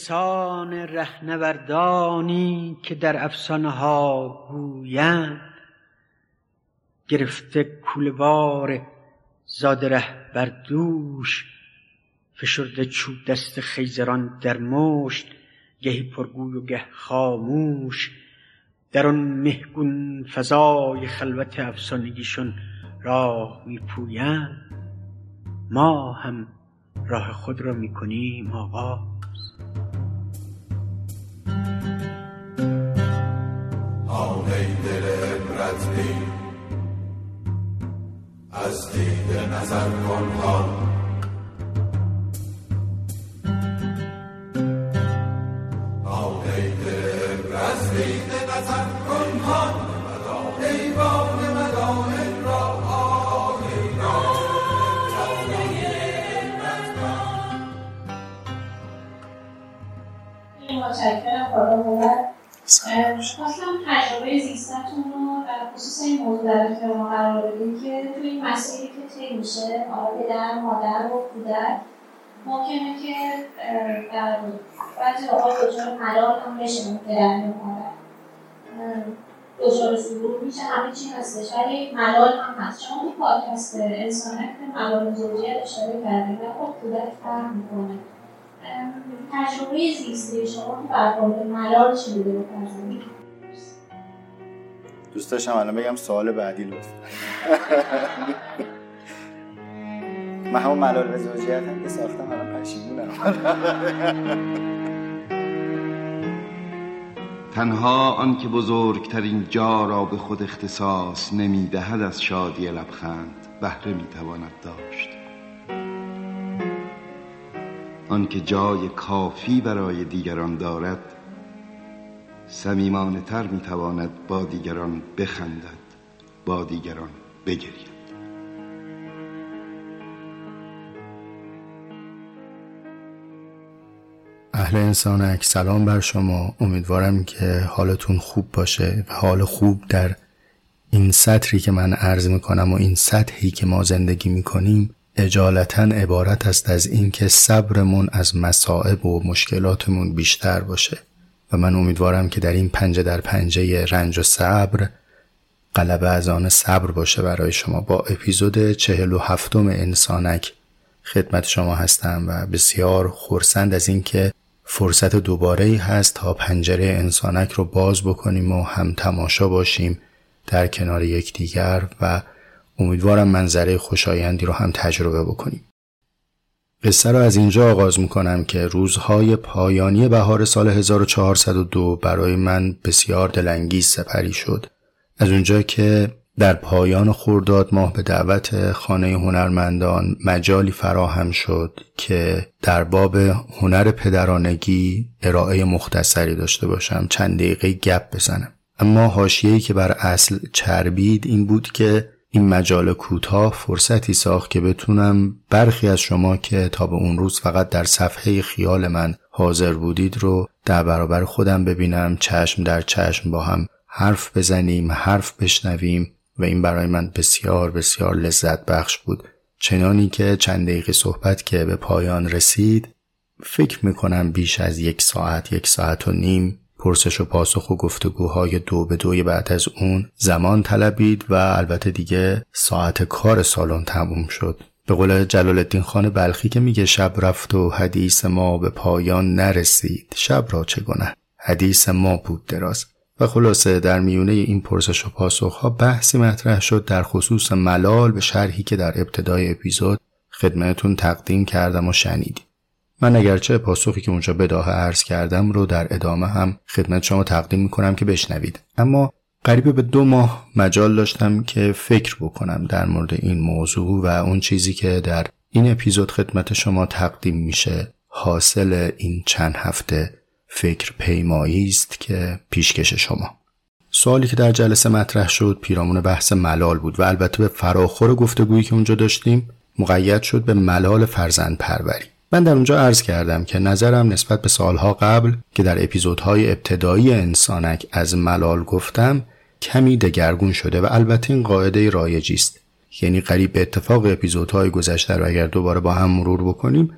اسان رهنوردانی که در افسانه ها گویند. گرفته کولوار زاد ره بر دوش فشرده چوب دست خیزران در مشت گهی پرگوی و گه خاموش. در آن مهگون فضای خلوت افسانگیشون راه میپویند. ما هم راه خود را می‌کنیم آقا از دید نظر کن ها از دید نظر ها ایوان مدائن را متشکرم خدا خواستم تجربه زیستتون رو در خصوص این موضوع در اختیار قرار بدیم که توی این مسیری که طی میشه حالا پدر مادر و کودک ممکنه که در بعضی اوقات دچار ملال هم بشه پدر یا مادر. دچار سرور میشه همه چی هستش ولی ملال هم هست. شما تو پادکست انسانک به ملال زوجیت اشاره کردیم و خب کودک فرق می‌کنه. تجربه زیستی شما برخورد ملال چی بوده بپرزنید دوست داشتم الان بگم سوال بعدی لطفا. من همون ملال زوجیت هم که ساختم الان پشیمونم. تنها آن که بزرگترین جا را به خود اختصاص نمی‌دهد از شادی لبخند بهره می‌تواند داشت. آنکه جای کافی برای دیگران دارد سمیمانه تر می‌تواند با دیگران بخندد با دیگران بگرید. اهل انسانک سلام بر شما. امیدوارم که حالتون خوب باشه و حال خوب در این سطری که من عرض می‌کنم و این سطحی که ما زندگی می‌کنیم اجالتا عبارت است از اینکه صبرمون از مصائب و مشکلاتمون بیشتر باشه. و من امیدوارم که در این پنجه در پنجه رنج و صبر قلبه از آن صبر باشه برای شما. با اپیزود چهل و هفتم انسانک خدمت شما هستم و بسیار خورسند از اینکه فرصت دوباره ای هست تا پنجره انسانک رو باز بکنیم و هم تماشا باشیم در کنار یکدیگر و امیدوارم منظره خوشایندی رو هم تجربه بکنیم. قصه را از اینجا آغاز می‌کنم که روزهای پایانی بهار سال 1402 برای من بسیار دلانگیز سپری شد. از اونجا که در پایان خورداد ماه به دعوت خانه هنرمندان مجالی فراهم شد که در باب هنر پدرانگی ارائه مختصری داشته باشم چند دقیقه گپ بزنم اما حاشیه‌ای که بر اصل چربید این بود که این مجال کوتاه فرصتی ساخت که بتونم برخی از شما که تا به اون روز فقط در صفحه خیال من حاضر بودید رو در برابر خودم ببینم چشم در چشم با هم حرف بزنیم حرف بشنویم و این برای من بسیار بسیار لذت بخش بود. چنانی که چند دقیقه صحبت که به پایان رسید فکر می‌کنم بیش از یک ساعت یک ساعت و نیم پرسش و پاسخ و گفتگوهای دو به دوی بعد از اون زمان طلبید و البته دیگه ساعت کار سالن تموم شد. به قول جلال الدین خان بلخی که میگه شب رفت و حدیث ما به پایان نرسید. شب را چگونه حدیث ما بود دراز. و خلاصه در میونه این پرسش و پاسخ ها بحثی مطرح شد در خصوص ملال به شرحی که در ابتدای اپیزود خدمتون تقدیم کردم و شنیدیم. من اگرچه پاسخی که اونجا بداه عرض کردم رو در ادامه هم خدمت شما تقدیم می‌کنم که بشنوید. اما قریب به دو ماه مجال داشتم که فکر بکنم در مورد این موضوع و اون چیزی که در این اپیزود خدمت شما تقدیم میشه حاصل این چند هفته فکر پیمایی است که پیشکش شما. سوالی که در جلسه مطرح شد پیرامون بحث ملال بود و البته به فراخور گفتگویی که اونجا داشتیم مقید شد به ملال فرزند پروری من در اونجا عرض کردم که نظرم نسبت به سالها قبل که در اپیزودهای ابتدایی انسانک از ملال گفتم کمی دگرگون شده و البته این قاعده رایجی است. یعنی قریب به اتفاق اپیزودهای گذشته رو اگر دوباره با هم مرور بکنیم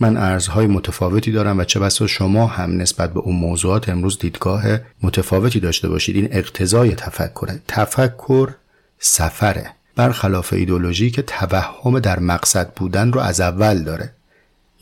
من ارزهای متفاوتی دارم و چه بسا شما هم نسبت به اون موضوعات امروز دیدگاه متفاوتی داشته باشید. این اقتضای تفکره. تفکر سفره. برخلاف ایدولوژی که توهم در مقصد بودن رو از اول داره.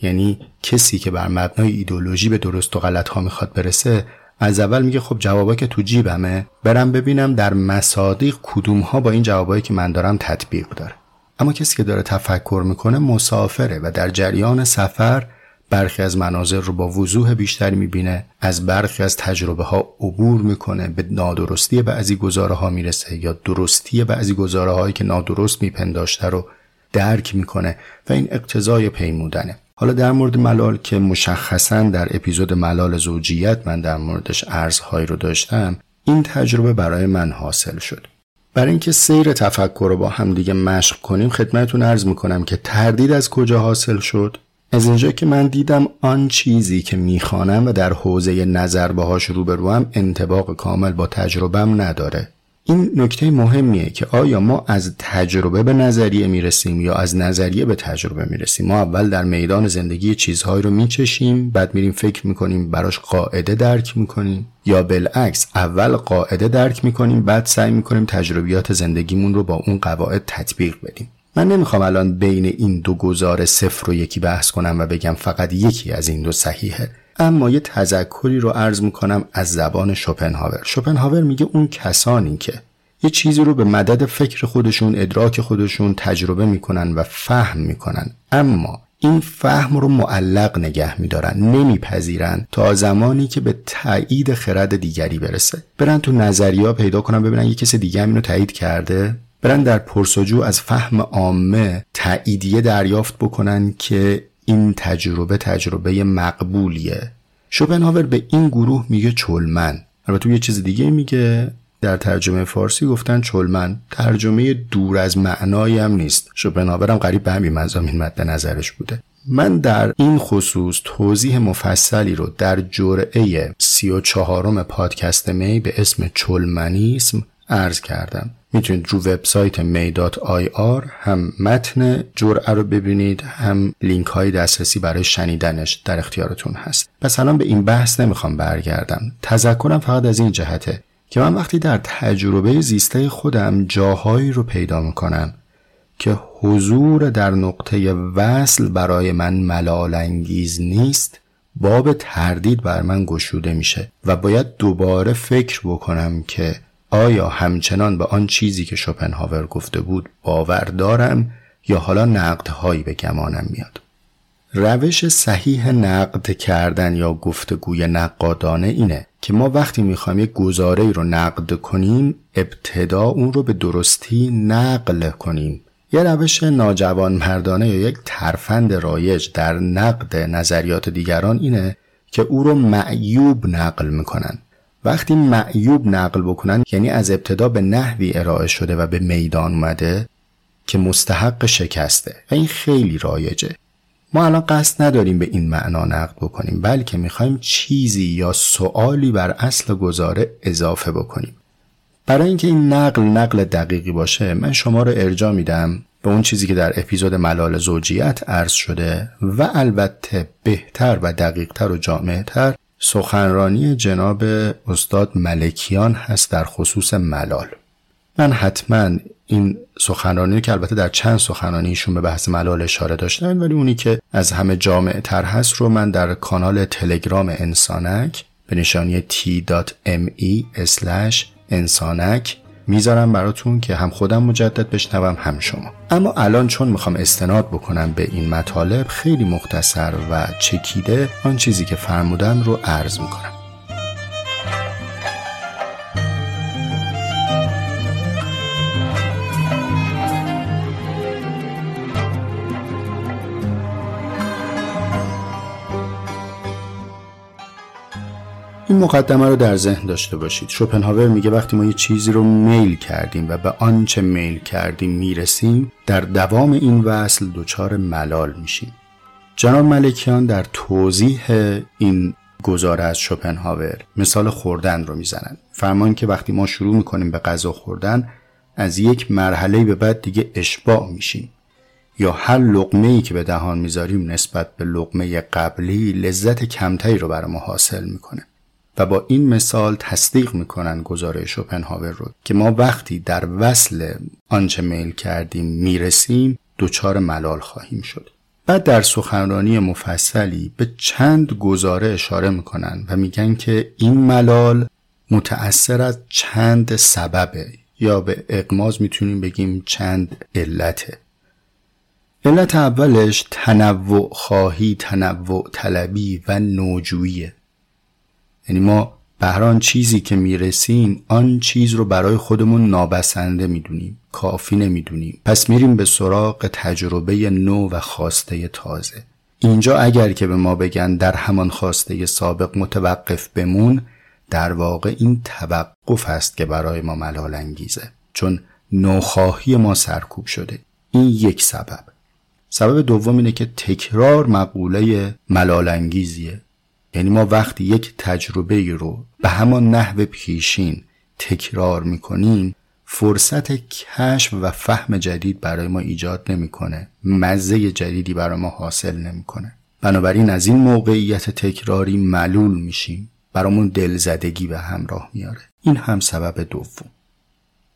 یعنی کسی که بر مبنای ایدولوژی به درست و غلط ها می‌خواد برسه از اول میگه خب جوابا که تو جیبمه. برم ببینم در مصادیق کدوم ها با این جوابایی که من دارم تطبیق داره. اما کسی که داره تفکر می‌کنه مسافره و در جریان سفر برخی از مناظر رو با وضوح بیشتری می‌بینه از برخی از تجربه ها عبور می‌کنه به نادرستی بعضی گزاره ها می‌رسه یا درستی بعضی گزاره هایی که نادرست میپنداشته رو درک می‌کنه و این اقتضای پیمودنه. حالا در مورد ملال که مشخصا در اپیزود ملال زوجیت من در موردش ارزهایی رو داشتم این تجربه برای من حاصل شد. برای اینکه سیر تفکر رو با هم دیگه مشق کنیم خدمتتون عرض می‌کنم که تردید از کجا حاصل شد؟ از اینجا که من دیدم آن چیزی که می‌خوانم و در حوزه نظر باهاش روبروم انتباق کامل با تجربم نداره. این نکته مهمیه که آیا ما از تجربه به نظریه می‌رسیم یا از نظریه به تجربه می‌رسیم؟ ما اول در میدان زندگی چیزهایی رو میچشیم بعد میریم فکر می‌کنیم براش قاعده درک می‌کنیم یا بالعکس اول قاعده درک می‌کنیم بعد سعی می‌کنیم تجربیات زندگیمون رو با اون قواعد تطبیق بدیم. من نمی‌خوام الان بین این دو گزار صفر و یکی بحث کنم و بگم فقط یکی از این دو صحیحه. اما یه تذکری رو عرض می‌کنم از زبان شوپنهاور. شوپنهاور میگه اون کسانی که یه چیزی رو به مدد فکر خودشون ادراک خودشون تجربه می‌کنن و فهم می‌کنن اما این فهم رو معلق نگه میدارن نمیپذیرن تا زمانی که به تایید خرد دیگری برسه. برن تو نظریا پیدا کنن ببینن یه کسی دیگه هم اینو تایید کرده. برن در پرسجو از فهم عامه تاییدیه دریافت بکنن که این تجربه تجربه مقبولیه. شوپنهاور به این گروه میگه چلمن البته یه چیز دیگه میگه در ترجمه فارسی گفتن چلمن ترجمه دور از معنایی هم نیست. شوپنهاور هم قریب به همین مضامین مد نظرش بوده. من در این خصوص توضیح مفصلی رو در جرعه سی و چهارم پادکست می به اسم چلمنیسم عرض کردم. می‌تونید رو وبسایت می.ir هم متن جرعه رو ببینید هم لینک های دسترسی برای شنیدنش در اختیارتون هست. پس الان به این بحث نمی‌خوام برگردم. تذکرم فقط از این جهته که من وقتی در تجربه زیسته خودم جاهایی رو پیدا می‌کنم که حضور در نقطه وصل برای من ملال انگیز نیست باب تردید بر من گشوده میشه و باید دوباره فکر بکنم که آیا همچنان به آن چیزی که شوپنهاور گفته بود باور دارم یا حالا نقدهایی به گمانم میاد؟ روش صحیح نقد کردن یا گفتگوی نقادانه اینه که ما وقتی می‌خوایم یک گزاره رو نقد کنیم ابتدا اون رو به درستی نقل کنیم. یه روش ناجوان مردانه یا یک ترفند رایج در نقد نظریات دیگران اینه که او رو معیوب نقل می‌کنن. وقتی معیوب نقل بکنن یعنی از ابتدا به نحوی ارائه شده و به میدان اومده که مستحق شکسته. و این خیلی رایجه. ما الان قصد نداریم به این معنا نقد بکنیم بلکه می‌خوایم چیزی یا سوالی بر اصل گزاره اضافه بکنیم. برای اینکه این نقل نقل دقیقی باشه من شما رو ارجا میدم به اون چیزی که در اپیزود ملال زوجیت عرض شده و البته بهتر و دقیقتر و جامعتر سخنرانی جناب استاد ملکیان هست در خصوص ملال. من حتما این سخنرانی که البته در چند سخنرانی ایشون به بحث ملال اشاره داشتن ولی اونی که از همه جامع تر هست رو من در کانال تلگرام انسانک به نشانی t.me انسانک می‌ذارم براتون که هم خودم مجدد بشنوم هم شما. اما الان چون می‌خوام استناد بکنم به این مطالب خیلی مختصر و چکیده آن چیزی که فرمودن رو عرض می‌کنم. این مقدمه رو در ذهن داشته باشید. شوپنهاور میگه وقتی ما یه چیزی رو میل کردیم و به آنچه میل کردیم می‌رسیم در دوام این وصل دچار ملال میشیم. جناب ملکیان در توضیح این گزاره از شوپنهاور مثال خوردن رو می‌زنن فرمان که وقتی ما شروع می‌کنیم به غذا خوردن از یک مرحله به بعد دیگه اشباع میشیم. یا هر لقمه ای که به دهان می‌ذاریم نسبت به لقمه قبلی لذت کمتری رو برای ما حاصل می‌کنه. و با این مثال تصدیق می‌کنن گزاره شوپنهاور رو که ما وقتی در وصل آنچه میل کردیم می‌رسیم دچار ملال خواهیم شد. بعد در سخنرانی مفصلی به چند گزاره اشاره می‌کنن و میگن که این ملال متأثر از چند سببه یا به اقماز می‌تونیم بگیم چند علته. علت اولش تنوع خواهی تنوع طلبی و نوجوییه. یعنی ما بهران چیزی که می‌رسیم آن چیز رو برای خودمون نابسنده می‌دونیم کافی نمی‌دونیم. پس میریم به سراغ تجربه نو و خواسته تازه. اینجا اگر که به ما بگن در همان خواسته سابق متوقف بمون در واقع این توقف است که برای ما ملال انگیزه چون نوخواهی ما سرکوب شده. این یک سبب. سبب دوم اینه که تکرار مقوله ملال انگیزیه یعنی ما وقتی یک تجربه رو به همان نحو پیشین تکرار می‌کنیم فرصت کشف و فهم جدید برای ما ایجاد نمی‌کنه. مزه جدیدی برای ما حاصل نمی‌کنه. بنابراین از این موقعیت تکراری معلول میشیم. برامون دلزدگی به همراه میاره این هم سبب دوم.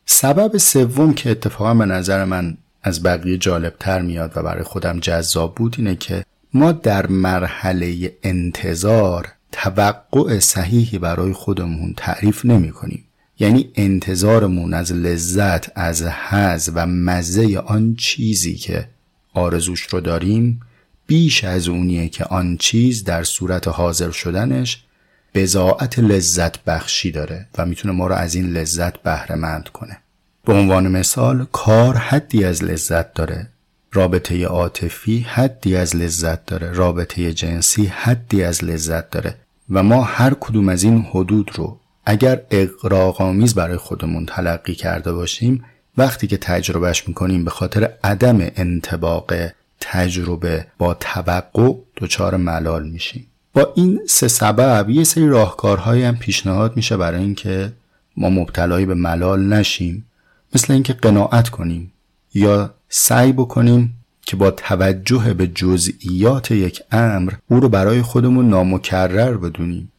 سبب سوم که اتفاقا به نظر من از بقیه جالبتر میاد و برای خودم جذاب بود اینه که ما در مرحله انتظار توقع صحیحی برای خودمون تعریف نمی کنیم. یعنی انتظارمون از لذت از حز و مزه آن چیزی که آرزوش رو داریم بیش از اونیه که آن چیز در صورت حاضر شدنش بزاعت لذت بخشی داره و می‌تونه ما رو از این لذت بهره کنه به عنوان مثال کار حدی از لذت داره رابطه عاطفی حدی از لذت داره. رابطه جنسی حدی از لذت داره. و ما هر کدوم از این حدود رو اگر اقراغامیز برای خودمون تلقی کرده باشیم وقتی که تجربهش می‌کنیم به خاطر عدم انتباق تجربه با توقع دچار ملال میشیم. با این سه سبب یه سری راهکارهایی هم پیشنهاد میشه برای اینکه ما مبتلای به ملال نشیم. مثل اینکه قناعت کنیم یا سعی بکنیم که با توجه به جزئیات یک امر او رو برای خودمون نامکرر بدونیم.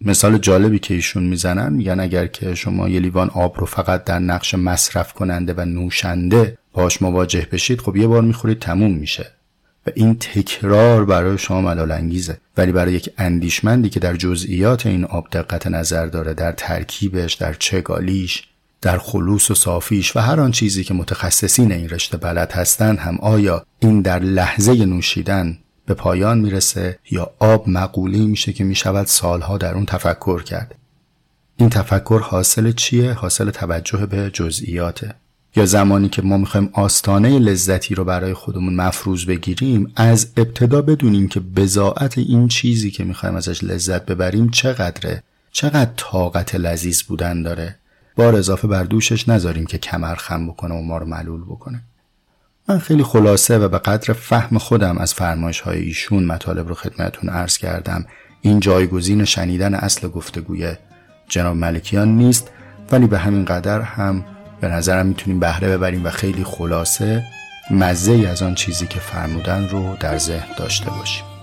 مثال جالبی که ایشون می‌زنن میگن اگر که شما یه لیوان آب رو فقط در نقش مصرف کننده و نوشنده باش مواجه بشید خب یه بار می‌خورید تموم میشه. و این تکرار برای شما ملال انگیزه ولی برای یک اندیشمندی که در جزئیات این آب دقت نظر داره در ترکیبش در چگالیش در خلوص و صافیش و هر آن چیزی که متخصصین این رشته بلد هستند هم آیا این در لحظه نوشیدن به پایان می‌رسه یا آب مقولی میشه که می‌شود سالها در اون تفکر کرد؟ این تفکر حاصل چیه؟ حاصل توجه به جزئیاته. یا زمانی که ما می‌خوایم آستانه لذتی رو برای خودمون مفروض بگیریم از ابتدا بدونیم که بزاعت این چیزی که می‌خوایم ازش لذت ببریم چقدره؟ چقدر طاقت لذیذ بودن داره؟ بار اضافه بر دوشش نذاریم که کمر خم بکنه و ما رو معلول بکنه. من خیلی خلاصه و به قدر فهم خودم از فرمایش های ایشون مطالب رو خدمتون عرض کردم. این جایگزین شنیدن اصل گفتگوی جناب ملکیان نیست ولی به همین قدر هم به نظرم می‌تونیم بهره ببریم و خیلی خلاصه مزه از آن چیزی که فرمودن رو در ذهن داشته باشیم.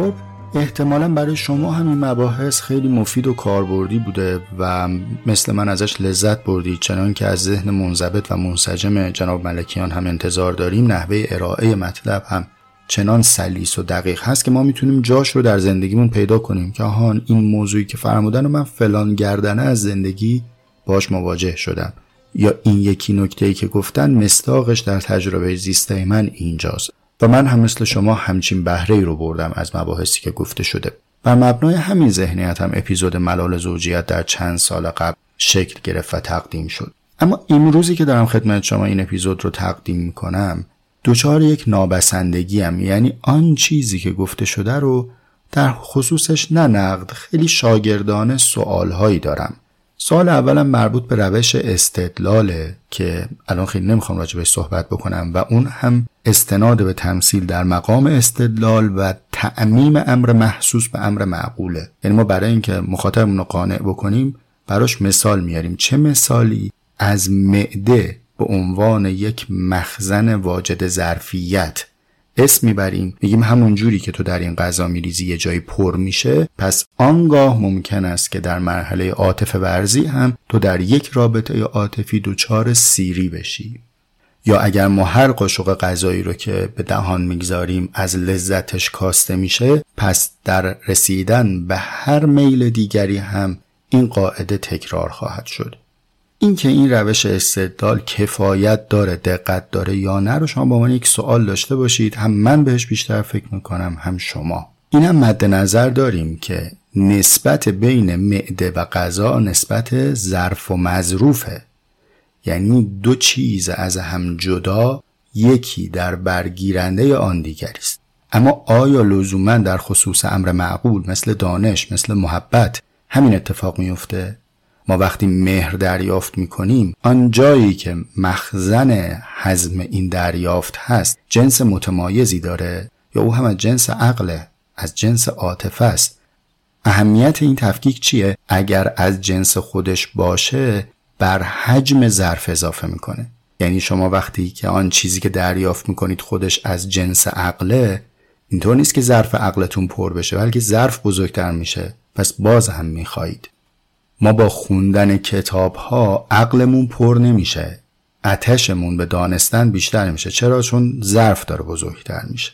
خب احتمالا برای شما همین مباحث خیلی مفید و کاربردی بوده و مثل من ازش لذت بردید چنان که از ذهن منضبط و منسجم جناب ملکیان هم انتظار داریم. نحوه ارائه مطلب هم چنان سلیس و دقیق هست که ما می‌تونیم جاش رو در زندگیمون پیدا کنیم که آهان این موضوعی که فرمودن من فلان گردنه از زندگی باش مواجه شدم. یا این یکی نکته ای که گفتن مستاقش در تجربه زیسته من اینجاست. و من هم مثل شما همچین بهره ای رو بردم از مباحثی که گفته شده. بر مبنای همین ذهنیت هم اپیزود ملال زوجیت در چند سال قبل شکل گرفت و تقدیم شد. اما امروزی که دارم خدمت شما این اپیزود رو تقدیم می‌کنم دچار یک نابسندگی هم یعنی آن چیزی که گفته شده رو در خصوصش نه نقد خیلی شاگردانه سوالهایی دارم. سال اولم مربوط به روش استدلاله که الان خیلی نمی‌خوام بهش صحبت بکنم و اون هم استناد به تمثیل در مقام استدلال و تعمیم امر محسوس به امر معقوله. یعنی ما برای اینکه مخاطبمون رو قانع بکنیم براش مثال میاریم. چه مثالی از معده به عنوان یک مخزن واجد ظرفیت اسم می‌بریم میگیم همون جوری که تو در این غذا میریزی یه جایی پر میشه. پس آنگاه ممکن است که در مرحله عاطفه ورزی هم تو در یک رابطه عاطفی دچار سیری بشی. یا اگر ما هر قاشق غذایی رو که به دهان می‌گذاریم از لذتش کاسته میشه پس در رسیدن به هر میل دیگری هم این قاعده تکرار خواهد شد. اینکه این روش استدلال کفایت داره دقت داره یا نه رو شما با من یک سوال داشته باشید. هم من بهش بیشتر فکر می‌کنم هم شما. این هم مد نظر داریم که نسبت بین معده و غذا نسبت ظرف و مظروفه. یعنی دو چیز از هم جدا یکی در برگیرنده آن دیگری است اما آیا لزوما در خصوص امر معقول مثل دانش مثل محبت همین اتفاق میفته ما وقتی مهر دریافت می‌کنیم آن جایی که مخزن حزم این دریافت هست جنس متمایزی داره یا او هم از جنس عقله از جنس عاطفه است. اهمیت این تفکیک چیه؟ اگر از جنس خودش باشه بر حجم ظرف اضافه می‌کنه. یعنی شما وقتی که آن چیزی که دریافت می‌کنید خودش از جنس عقله اینطور نیست که ظرف عقلتون پر بشه بلکه ظرف بزرگتر میشه. پس باز هم می‌خواهید. ما با خوندن کتاب ها عقلمون پر نمیشه. اتشمون به دانستن بیشتر میشه چرا؟ چون ظرف داره بزرگتر میشه.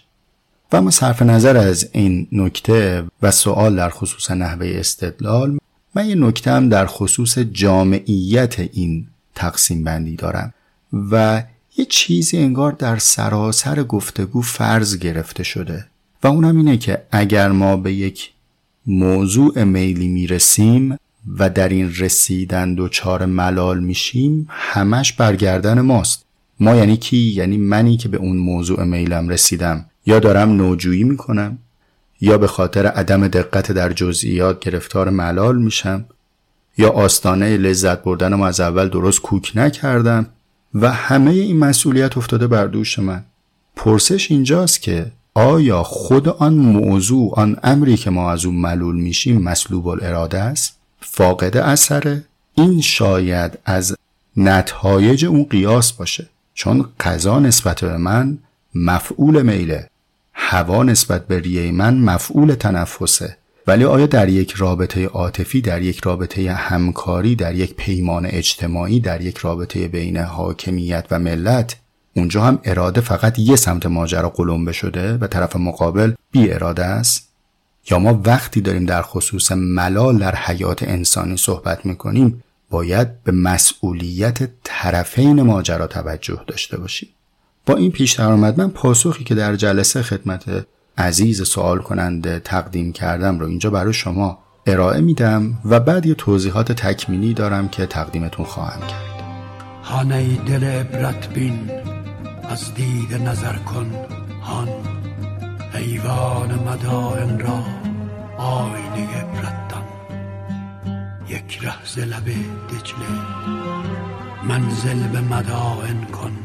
و اما صرف نظر از این نکته و سوال در خصوص نحوه استدلال من یه نکته هم در خصوص جامعیت این تقسیم بندی دارم و یه چیزی انگار در سراسر گفتگو فرض گرفته شده و اونم اینه که اگر ما به یک موضوع میلی می‌رسیم و در این رسیدن دوچار ملال میشیم همش برگردن ماست. ما یعنی کی؟ یعنی منی که به اون موضوع میلم رسیدم. یا دارم نوجویی می‌کنم یا به خاطر عدم دقت در جزئیات گرفتار ملال میشم یا آستانه لذت بردنم از اول درست کوک نکردم و همه این مسئولیت افتاده بر دوش من. پرسش اینجاست که آیا خود آن موضوع آن امری که ما از اون ملول میشیم مسلوب الاراده است فاقد اثره این شاید از نتایج اون قیاس باشه. چون قضا نسبت به من مفعول میله هوا نسبت به ریه من مفعول تنفسه. ولی آیا در یک رابطه عاطفی در یک رابطه همکاری در یک پیمان اجتماعی در یک رابطه بین حاکمیت و ملت اونجا هم اراده فقط یه سمت ماجرا قلمبه شده و طرف مقابل بی اراده است؟ یا ما وقتی داریم در خصوص ملال در حیات انسانی صحبت می‌کنیم باید به مسئولیت طرفین ماجرا توجه داشته باشیم. با این پیش درآمد من پاسخی که در جلسه خدمت عزیز سوال کننده تقدیم کردم رو اینجا برای شما ارائه میدم و بعد یه توضیحات تکمیلی دارم که تقدیمتون خواهم کرد. هانه دل عبرت بین از دید نظر کن هان. ایوان مدائن را آینه عبرت یک ره لب دجله منزل به مدائن کن.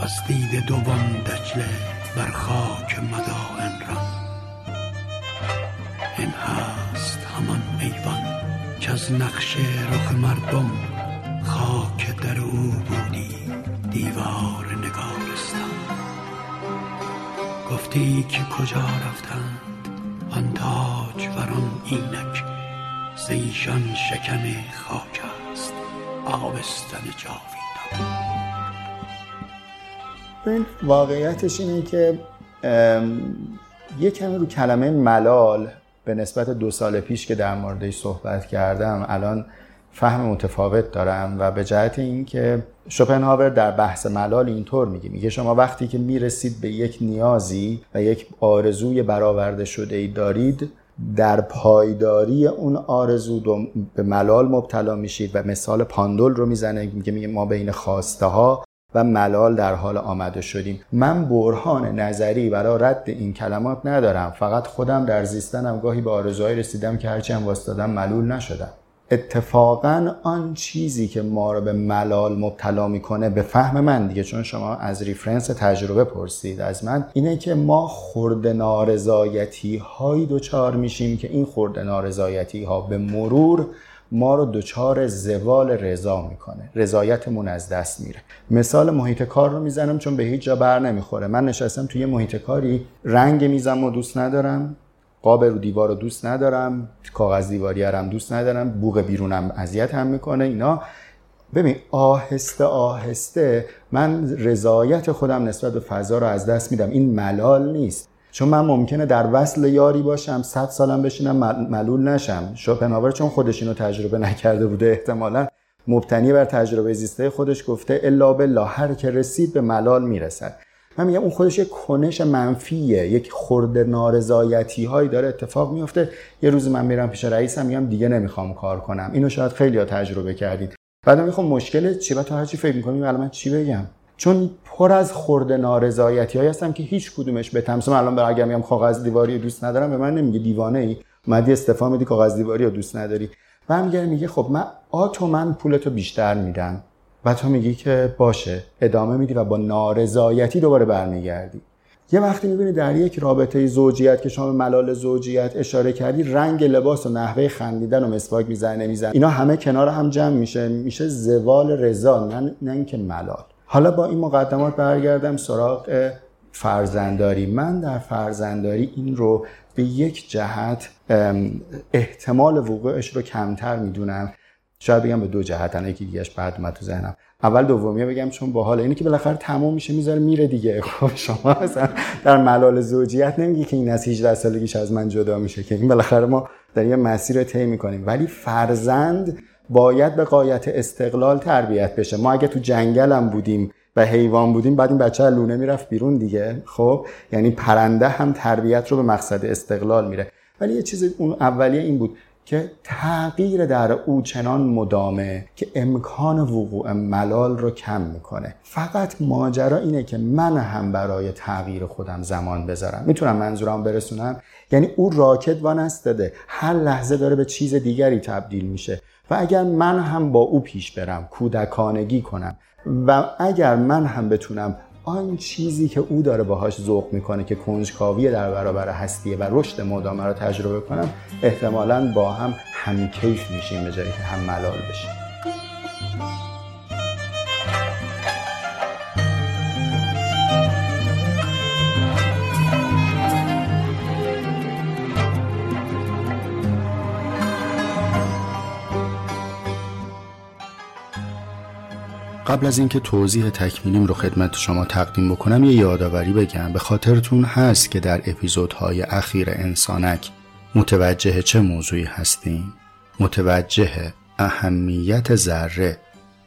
و دید دوم دجله بر خاک مدائن را. این هست همان ایوان که از نقش رخ مردم خاک در او بودی. دیوار نگارستان گفتی که کجا رفتند؟ آن تاج وران اینک زیشان شکم خاک است آبستن جاویدان واقعیتش اینه که یه کمی رو کلمه ملال به نسبت دو سال پیش که در موردش صحبت کردم الان فهم متفاوت دارم و به جهت اینکه شوپنهاور در بحث ملال اینطور میگه. میگه شما وقتی که می‌رسید به یک نیازی و یک آرزوی برآورده شده ای دارید در پایداری اون آرزو به ملال مبتلا میشید و مثال پاندول رو می‌زنه. میگه میگه ما بین خواسته ها و ملال در حال آمده شدیم. من برهان نظری برای رد این کلمات ندارم. فقط خودم در زیستنم گاهی به آرزوهایی رسیدم که هرچی هم واسطادم ملول نشدم. اتفاقا آن چیزی که ما رو به ملال مبتلا می‌کنه به فهم من دیگه چون شما از ریفرنس تجربه پرسید از من اینه که ما خورده نارضایتی هایی دوچار میشیم که این خورده نارضایتی ها به مرور ما رو دچار زوال رضا می‌کنه رضایتمون از دست میره. مثال محیط کار رو می‌زنم چون به هیچ جا بر نمی‌خوره. من نشستم توی محیط کاری رنگ میزم و دوست ندارم. قاب رو دیوار رو دوست ندارم کاغذ دیواری هم دوست ندارم بوق بیرونم اذیت هم می‌کنه اینا. ببین آهسته آهسته من رضایت خودم نسبت به فضا رو از دست میدم. این ملال نیست. چون من ممکنه در وصل یاری باشم صد سالم بشینم ملول نشم. شوپنهاور چون خودش اینو تجربه نکرده بوده احتمالا مبتنی بر تجربه زیسته خودش گفته الا بالله هر که رسید به ملال می‌رسد. من میگم اون خودش یک کنش منفیه یک خورده نارضایتی هایی داره اتفاق میفته یه روز من میرم پیش رئیسم میگم دیگه نمی‌خوام کار کنم. اینو شاید خیلی ها تجربه کردید. بعد می‌خوام مشکل چی؟ و تو هرچی فکر می‌کنی الان من چی بگم؟ چون پر از خورده نارضایتی هایی هستم که هیچ کدومش به تمسم الان اگر میگم کاغذ دیواری دوست ندارم به من نمیگه دیوانه ای مدی استفا میدی کاغذ دیواری رو دوست نداری. برمیگرده میگه خب من آتو من پولتو بیشتر میدم. و تو میگی که باشه. ادامه میدی و با نارضایتی دوباره برمیگردی. یه وقتی می‌بینی در یک رابطه زوجیت که شما ملال زوجیت اشاره کردی رنگ لباس و نحوه خندیدن و مسواک می‌زنه نمی‌زنه اینا همه کنار هم جمع میشه. میشه زوال رضا نه, نه اینکه ملال. حالا با این مقدمات برگردم سراغ فرزنداری. من در فرزنداری این رو به یک جهت احتمال وقوعش رو کمتر می‌دونم. شاید بگم به دو جهت یکی دیگهش بعد اومد تو ذهنم. اول دومیه بگم چون باحال اینه که بالاخره تموم میشه می‌ذاره میره دیگه. خب شما مثلا در ملال زوجیت نمیگی که این از 18 سالگیش از من جدا میشه که این بالاخره ما در یه مسیر طی می‌کنیم. ولی فرزند باید به قایت استقلال تربیت بشه. ما اگه تو جنگلم بودیم و حیوان بودیم بعد این بچه لونه می‌رفت بیرون دیگه. خب؟ یعنی پرنده هم تربیت رو به مقصد استقلال میره. ولی یه چیز اون اولیه این بود. که تغییر در او چنان مدامه که امکان وقوع ملال رو کم می‌کنه. فقط ماجرا اینه که من هم برای تغییر خودم زمان بذارم. می‌تونم منظورم برسونم؟ یعنی او راکت وانستده هر لحظه داره به چیز دیگری تبدیل میشه. و اگر من هم با او پیش برم کودکانگی کنم و اگر من هم بتونم آن چیزی که او داره باهاش ذوق می‌کنه که کنجکاوی در برابر هستیه و رشد مدامه رو تجربه کنم احتمالا با هم همکیف میشیم به جایی که هم ملال بشیم. قبل از اینکه توضیح تکمیلیم رو خدمت شما تقدیم بکنم یه یادآوری بگم. به خاطرتون هست که در اپیزودهای اخیر انسانک متوجه چه موضوعی هستیم؟ متوجه اهمیت ذره.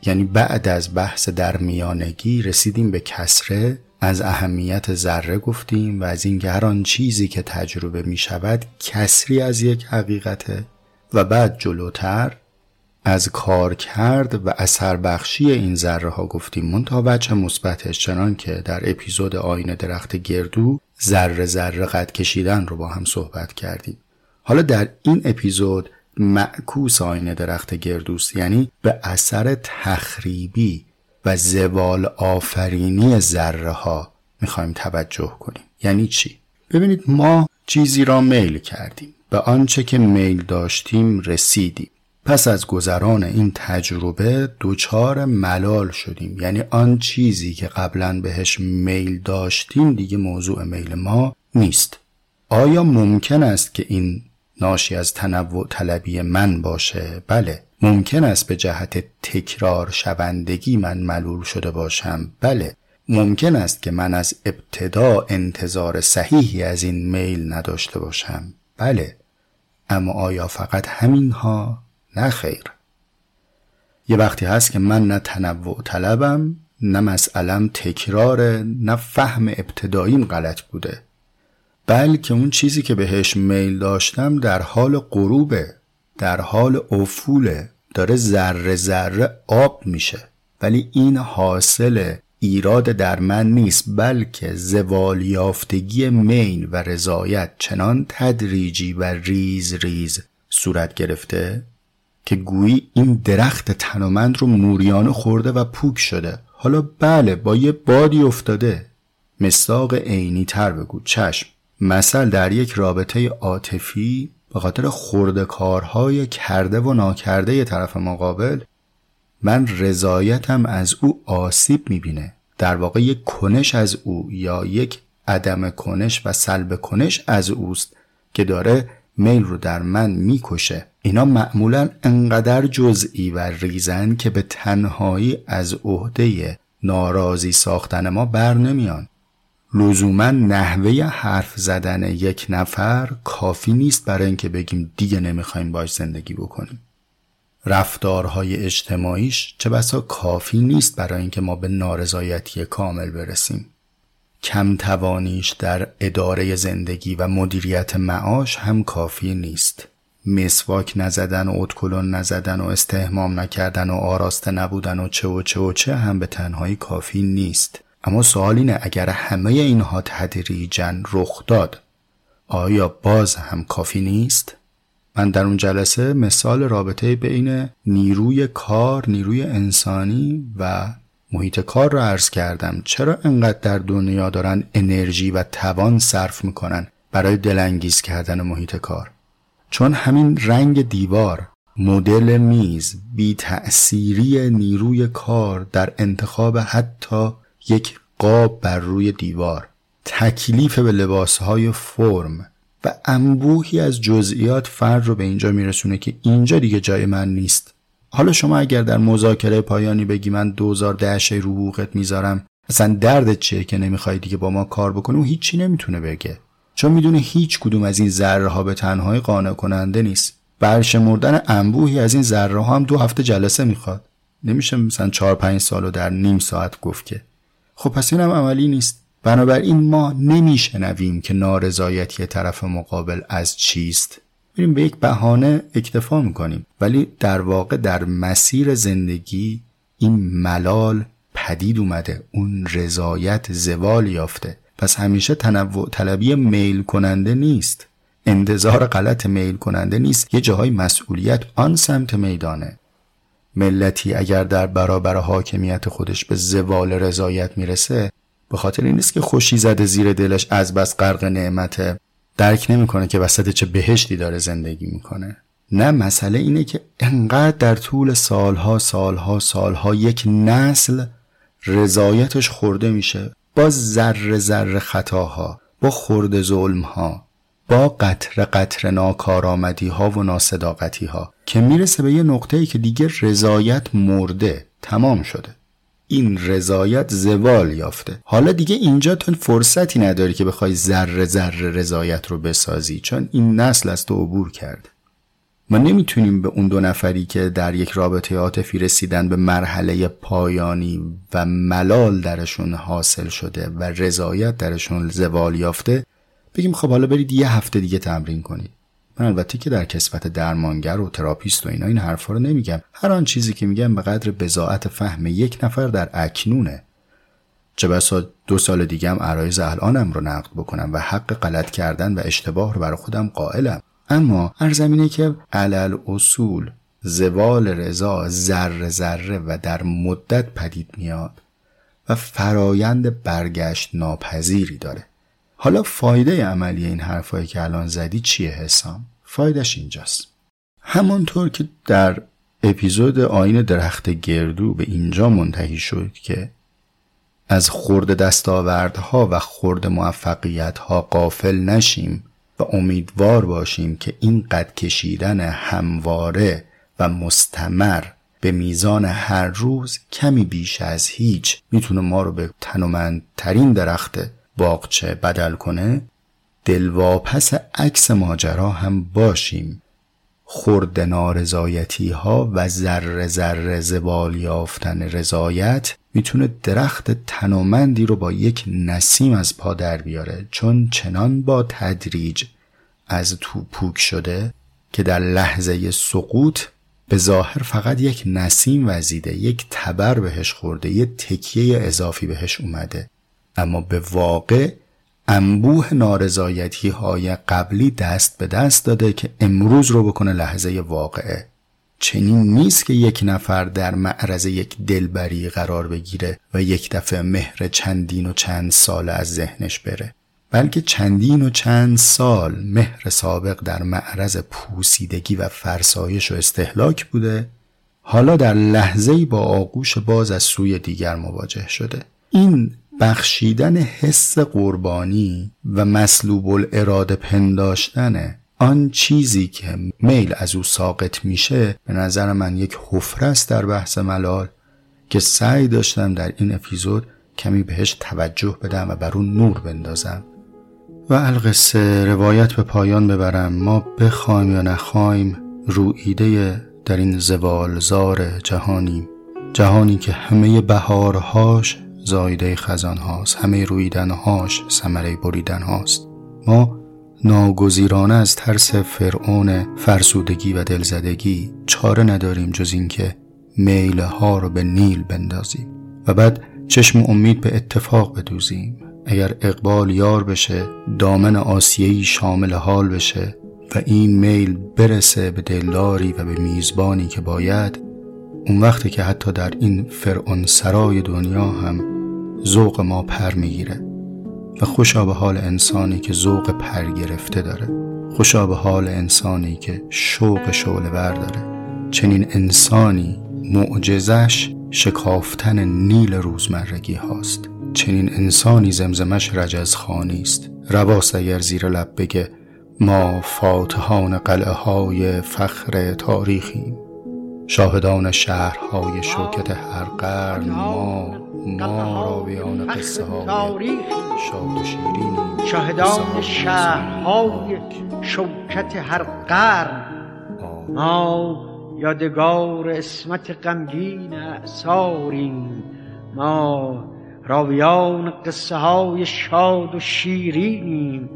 یعنی بعد از بحث در میانگی رسیدیم به کسره از اهمیت ذره گفتیم و از اینکه هر آن چیزی که تجربه می شود کسری از یک حقیقته. و بعد جلوتر از کار کرد و اثر بخشی این ذره ها گفتیم. منتها بچه مثبتش چنان که در اپیزود آین درخت گردو ذره ذره قد کشیدن رو با هم صحبت کردیم. حالا در این اپیزود معکوس آین درخت گردوست یعنی به اثر تخریبی و زوال آفرینی ذره ها می‌خوایم توجه کنیم. یعنی چی؟ ببینید ما چیزی را میل کردیم به آنچه که میل داشتیم رسیدیم. پس از گذران این تجربه دوچار ملال شدیم. یعنی آن چیزی که قبلا بهش میل داشتیم دیگه موضوع میل ما نیست. آیا ممکن است که این ناشی از تنوع طلبی من باشه؟ بله. ممکن است به جهت تکرار شوندگی من ملول شده باشم؟ بله. ممکن است که من از ابتدا انتظار صحیحی از این میل نداشته باشم؟ بله. اما آیا فقط همینها؟ نه خیر. یه وقتی هست که من نه تنوع طلبم نه مسئلم تکرار نه فهم ابتداییم غلط بوده. بلکه اون چیزی که بهش میل داشتم در حال غروبه در حال افوله داره ذره ذره آب میشه. ولی این حاصل ایراد در من نیست بلکه زوال یافتگی مین و رضایت چنان تدریجی و ریز ریز صورت گرفته. که گویی این درخت تنومند رو موریانه خورده و پوک شده. حالا بله با یه بادی افتاده. مستاق عینی تر بگو. چشم. مثل در یک رابطه عاطفی به خاطر خورده کارهای کرده و ناکرده طرف مقابل من رضایتم از او آسیب می‌بینه. در واقع یک کنش از او یا یک عدم کنش و سلب کنش از اوست که داره میل رو در من می‌کشه. اینا معمولا انقدر جزئی و ریزن که به تنهایی از عهده ناراضی ساختن ما بر نمیان. لزوما نحوه حرف زدن یک نفر کافی نیست برای اینکه بگیم دیگه نمی‌خوایم باش زندگی بکنیم. رفتارهای اجتماعیش چه بسا کافی نیست برای اینکه ما به نارضایتی کامل برسیم. کم توانیش در اداره زندگی و مدیریت معاش هم کافی نیست. مسواک نزدن و اتکلون نزدن و استهمام نکردن و آراسته نبودن و چه و چه و چه هم به تنهایی کافی نیست. اما سوال اینه اگر همه اینها تدریجا رخ داد آیا باز هم کافی نیست؟ من در اون جلسه مثال رابطه بین نیروی کار، نیروی انسانی و محیط کار رو عرض کردم. چرا انقدر در دنیا دارن انرژی و توان صرف می‌کنن برای دلانگیز کردن محیط کار؟ چون همین رنگ دیوار مدل میز بی تأثیری نیروی کار در انتخاب حتی یک قاب بر روی دیوار تکلیف به لباسهای فرم و انبوهی از جزئیات فرد رو به اینجا میرسونه که اینجا دیگه جای من نیست. حالا شما اگر در مذاکره پایانی بگی من دوزار دهشه رو می‌ذارم اصلا دردت چیه که نمی‌خوای دیگه با ما کار بکنی؟ و هیچی نمی‌تونه بگه. چون می‌دونه هیچ کدوم از این ذره ها به تنهایی قانع کننده نیست. برشمردن انبوهی از این ذره ها هم دو هفته جلسه می‌خواد. نمیشه مثلا چهار پنج سال در نیم ساعت گفت که. خب پس اینم عملی نیست. بنابراین ما نمیشنویم که نارضایتی طرف مقابل از چیست. میریم به یک بهانه اکتفا می‌کنیم. ولی در واقع در مسیر زندگی این ملال پدید اومده. اون رضایت زوال یافته. پس همیشه تنوع طلبی میل کننده نیست. انتظار غلط میل کننده نیست. یه جاهای مسئولیت آن سمت میدانه. ملتی اگر در برابر حاکمیت خودش به زوال رضایت می‌رسه به خاطر این نیست که خوشی زده زیر دلش از بس غرق نعمت درک نمی‌کنه که وسط چه بهشتی داره زندگی می‌کنه. نه مسئله اینه که انقدر در طول سالها سالها سالها یک نسل رضایتش خورده میشه. با ذره ذره خطاها با خورد ظلمها با قطر قطر ناکارآمدی ها و ناصداقتی ها که می‌رسه به یه نقطه‌ای که دیگه رضایت مرده تمام شده. این رضایت زوال یافته. حالا دیگه اینجا تو فرصتی نداری که بخوای ذره ذره رضایت رو بسازی چون این نسل از تو عبور کرد ما نمی‌تونیم به اون دو نفری که در یک رابطه عاطفی رسیدن به مرحله پایانی و ملال درشون حاصل شده و رضایت درشون زوال یافته بگیم خب حالا برید یه هفته دیگه تمرین کنید. من البته که در کسبت درمانگر و تراپیست و اینا این حرفا رو نمیگم. هر آن چیزی که میگم به قدر بزاعت فهم یک نفر در اکنونه. چه بسا دو سال دیگه هم عرایز الانم رو نقد بکنم و حق غلط کردن و اشتباه رو برای خودم قائلم. اما هر زمینه که علل اصول زوال رضا ذره ذره و در مدت پدید میاد و فرایند برگشت ناپذیری داره حالا فایده عملی این حرفایی که الان زدی چیه حسام؟ فایدهش اینجاست همانطور که در اپیزود آین درخت گردو به اینجا منتهی شد که از خورد دستاوردها و خورد موفقیتها قافل نشیم و امیدوار باشیم که این قد کشیدن همواره و مستمر به میزان هر روز کمی بیش از هیچ می‌تونه ما رو به تنومندترین درخت باغچه بدل کنه. دلواپس عکس ماجرا هم باشیم. خرد نارضایتی ها و ذره ذره زبال یافتن رضایت می‌تونه درخت تنومندی رو با یک نسیم از پا در بیاره چون چنان با تدریج از تو پوک شده که در لحظه سقوط به ظاهر فقط یک نسیم وزیده یک تبر بهش خورده یک تکیه اضافی بهش اومده. اما به واقع انبوه نارضایتی های قبلی دست به دست داده که امروز رو بکنه لحظه واقعه. چنین نیست که یک نفر در معرض یک دلبری قرار بگیره و یک دفعه مهر چندین و چند سال از ذهنش بره. بلکه چندین و چند سال مهر سابق در معرض پوسیدگی و فرسایش و استهلاک بوده حالا در لحظه با آغوش باز از سوی دیگر مواجه شده. این بخشیدن حس قربانی و مسلوب الاراده پنداشتن آن چیزی که میل از او ساقط میشه به نظر من یک حفره است در بحث ملال که سعی داشتم در این اپیزود کمی بهش توجه بدم و بر اون نور بندازم. و القصه روایت به پایان ببرم. ما بخوایم یا نخوایم رویده در این زوالزار جهانیم. جهانی که همه بهارهاش زایده خزان هاست همه رویدن هاش سمره بریدن هاست ما ناگزیرانه از ترس فرعون فرسودگی و دلزدگی چاره نداریم جز اینکه میله ها رو به نیل بندازیم و بعد چشم امید به اتفاق بدوزیم. اگر اقبال یار بشه دامن آسیهی شامل حال بشه و این میل برسه به دلداری و به میزبانی که باید اون وقتی که حتی در این فرعون سرای دنیا هم ذوق ما پر می‌گیره. و خوشا به حال انسانی که ذوق پر گرفته داره. خوشا به حال انسانی که شوق شعله ور داره. چنین انسانی معجزش شکافتن نیل روزمرگی هاست. چنین انسانی زمزمش رجزخانی است. رواست اگر زیر لب بگه ما فاتحان قلعه های فخر تاریخیم. شاهدان شهرهای شوکت هر قرن ما ما راویان قصه های شاد و شیرینیم شاهدان شهرهای شوکت هر قرن. ما یادگار اسمت غمگین اعثاریم ما راویان قصه های شاد و شیرینیم.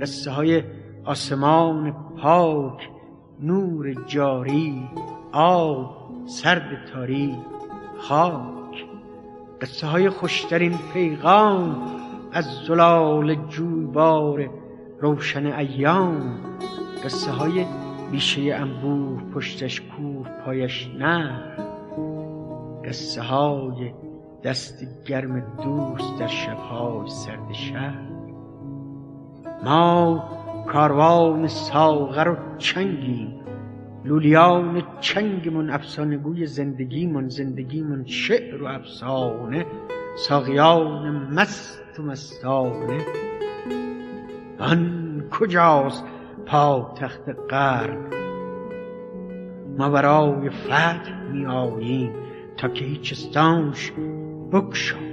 قصه های آسمان پاک نور جاری. آب سرد تاری خاک. قصه های خوشترین پیغام از زلال جویبار روشن ایام. قصه های بیشه انبوه پشتش کور پایش نه. قصه های دست گرم دوست در شبهای سرد شهر. ما کاروان ساغر و چنگیم. لولیان چنگمون افسانگوی زندگیمون زندگیمون شعر و افسانه ساقیان مست و مستانه. آن کجاست تخت قرن؟ ما برای فتح می آییم تا که هیچ استانش بکشا